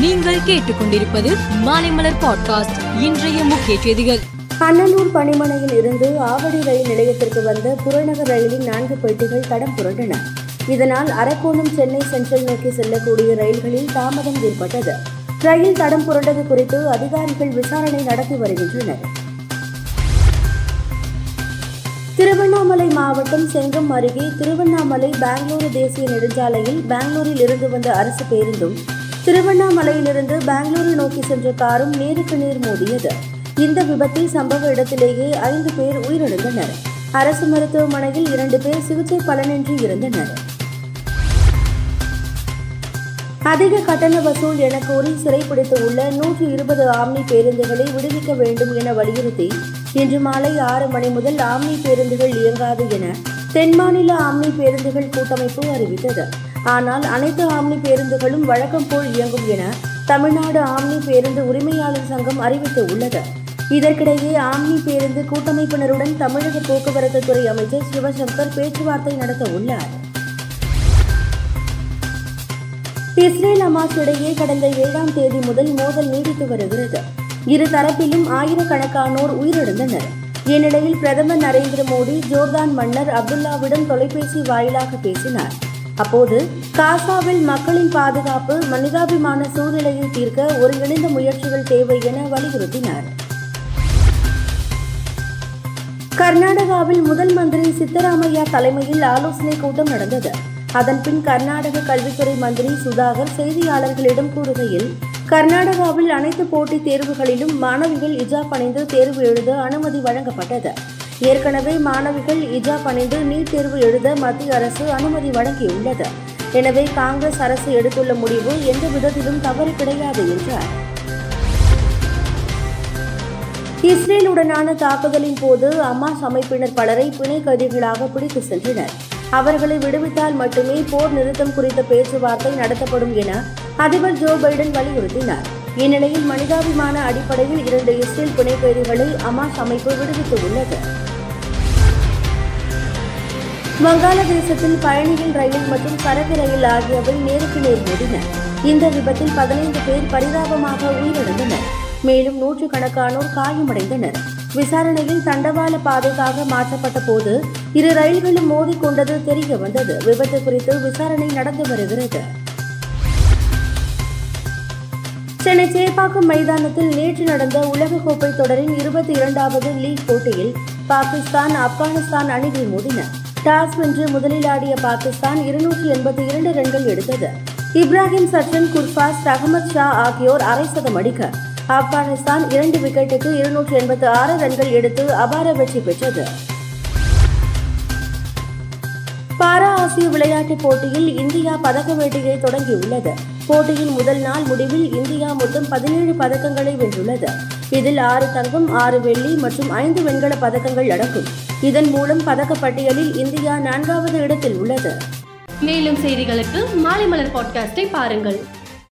நீங்கள் கேட்டுக்கொண்டிருப்பது மாலைமலர் பாட்காஸ்ட் இன்றைய முக்கிய செய்திகள். அண்ணனூர் பணிமனையில் இருந்து ஆவடி ரயில் நிலையத்திற்கு வந்த புறநகர் ரயிலின் நான்கு பெட்டிகள் தடம் புரண்டன. இதனால் அரக்கோணம் சென்னை சென்ட்ரல் நோக்கி செல்லக்கூடிய ரயில்களில் தாமதம் ஏற்பட்டது. ரயில் தடம் புரண்டது குறித்து அதிகாரிகள் விசாரணை நடத்தி வருகின்றனர். திருவண்ணாமலை மாவட்டம் செங்கம் அருகே திருவண்ணாமலை பெங்களூரு தேசிய நெடுஞ்சாலையில் பெங்களூரில் இருந்து வந்த அரசு பேருந்தும் திருவண்ணாமலையிலிருந்து பெங்களூரு நோக்கி சென்ற காரும் நேருக்கு நேர் மோதியது. இந்த விபத்தில் சம்பவ இடத்திலேயே ஐந்து பேர் உயிரிழந்தனர். அரசு மருத்துவமனையில் இரண்டு பேர் சிகிச்சை பலனின்றி இருந்தனர் அதிக கட்டண வசூல் என கோரி சிறைப்பிடித்து உள்ள நூற்றி இருபது ஆம்னி பேருந்துகளை விடுவிக்க வேண்டும் என வலியுறுத்தி இன்று மாலை ஆறு மணி முதல் ஆம்னி பேருந்துகள் இயங்காது என தென்மாநில ஆம்னி பேருந்துகள் கூட்டமைப்பு அறிவித்தது. ஆனால் அனைத்து ஆம்னி பேருந்துகளும் வழக்கம் போல் இயங்கும் என தமிழ்நாடு ஆம்னி பேருந்து உரிமையாளர் சங்கம் அறிவித்து உள்ளது. இதற்கிடையே ஆம்னி பேருந்து கூட்டமைப்பினருடன் தமிழக போக்குவரத்து துறை அமைச்சர் சிவசங்கர் பேச்சுவார்த்தை நடத்த உள்ளார். இஸ்ரேல் அமாஸ் இடையே கடந்த ஏழாம் தேதி முதல் மோதல் நீடித்து வருகிறது. இரு தரப்பிலும் ஆயிரக்கணக்கானோர் உயிரிழந்தனர். இந்நிலையில் பிரதமர் நரேந்திர மோடி ஜோர்தான் மன்னர் அப்துல்லாவிடம் தொலைபேசி வாயிலாக பேசினார். அப்போது காசாவில் மக்களின் பாதுகாப்பு மனிதாபிமான சூழ்நிலையை தீர்க்க ஒருங்கிணைந்த முயற்சிகள் தேவை என வலியுறுத்தினார். கர்நாடகாவில் முதல் மந்திரி சித்தராமையா தலைமையில் ஆலோசனை கூட்டம் நடந்தது. அதன்பின் கர்நாடக கல்வித்துறை மந்திரி சுதாகர் செய்தியாளர்களிடம் கூறுகையில் கர்நாடகாவில் அனைத்து போட்டித் தேர்வுகளிலும் மாணவிகள் இஜாப் அணிந்து தேர்வு எழுத அனுமதி வழங்கப்பட்டது. ஏற்கனவே மாணவிகள் இஜாப் அணிந்து நீட் தேர்வு எழுத மத்திய அரசு அனுமதி வழங்கியுள்ளது. எனவே காங்கிரஸ் அரசு எடுத்துள்ள முடிவு எந்த விதத்திலும் தவறு கிடையாது என்றார். இஸ்ரேலுடனான தாக்குதலின் போது அமாஸ் அமைப்பினர் பலரை பிணை கைதிகளாக பிடித்து சென்றனர். அவர்களை விடுவித்தால் மட்டுமே போர் நிறுத்தம் குறித்த பேச்சுவார்த்தை நடத்தப்படும் என அதிபர் ஜோ பைடன் வலியுறுத்தினார். இந்நிலையில் மனிதாபிமான அடிப்படையில் இரண்டு இஸ்ரேல் பிணை கைதிகளை அமாஸ் அமைப்பு விடுவித்துள்ளது வங்காளதேசத்தில் பயணிகள் ரயில் மற்றும் சரக்கு ரயில் ஆகியவை நேருக்கு நேர் மோதின இந்த விபத்தில் பதினைந்து பேர் பரிதாபமாக உயிரிழந்தனர். மேலும் நூற்றுக்கணக்கானோர் காயமடைந்தனர். விசாரணையில் தண்டவாள பாதைக்காக மாற்றப்பட்ட போது இரு ரயில்களும் மோதிக்கொண்டது தெரிய வந்தது. விபத்து குறித்து விசாரணை நடந்து வருகிறது. சென்னை சேப்பாக்கம் மைதானத்தில் நேற்று நடந்த உலகக்கோப்பை தொடரின் இருபத்தி இரண்டாவது லீக் போட்டியில் பாகிஸ்தான் ஆப்கானிஸ்தான் அணிகள் மோதின. டாஸ் வென்று முதலில் ஆடிய பாகிஸ்தான் இருநூற்றி எண்பத்தி இரண்டு ரன்கள் எடுத்தது. இப்ராஹிம் சச்சின் குர்பாஸ் அகமது ஷா ஆகியோர் அரை சதம் அடிக்க. ஆப்கானிஸ்தான் இரண்டு விக்கெட்டுக்கு இருநூற்றி எண்பத்தி ஆறு ரன்கள் எடுத்து அபார வெற்றி பெற்றது. பாரா ஆசிய விளையாட்டுப் போட்டியில் இந்தியா பதக்க வேட்டையை தொடங்கியுள்ளது. போட்டியின் முதல் நாள் முடிவில் இந்தியா மொத்தம் பதினேழு பதக்கங்களை வென்றுள்ளது. இதில் ஆறு தங்கம் ஆறு வெள்ளி மற்றும் ஐந்து வெண்கல பதக்கங்கள் அடங்கும். இதன் மூலம் பதக்கப்பட்டியலில் இந்தியா நான்காவது இடத்தில் உள்ளது. மேலும் செய்திகளுக்கு மாலை மலர் பாட்காஸ்டை பாருங்கள்.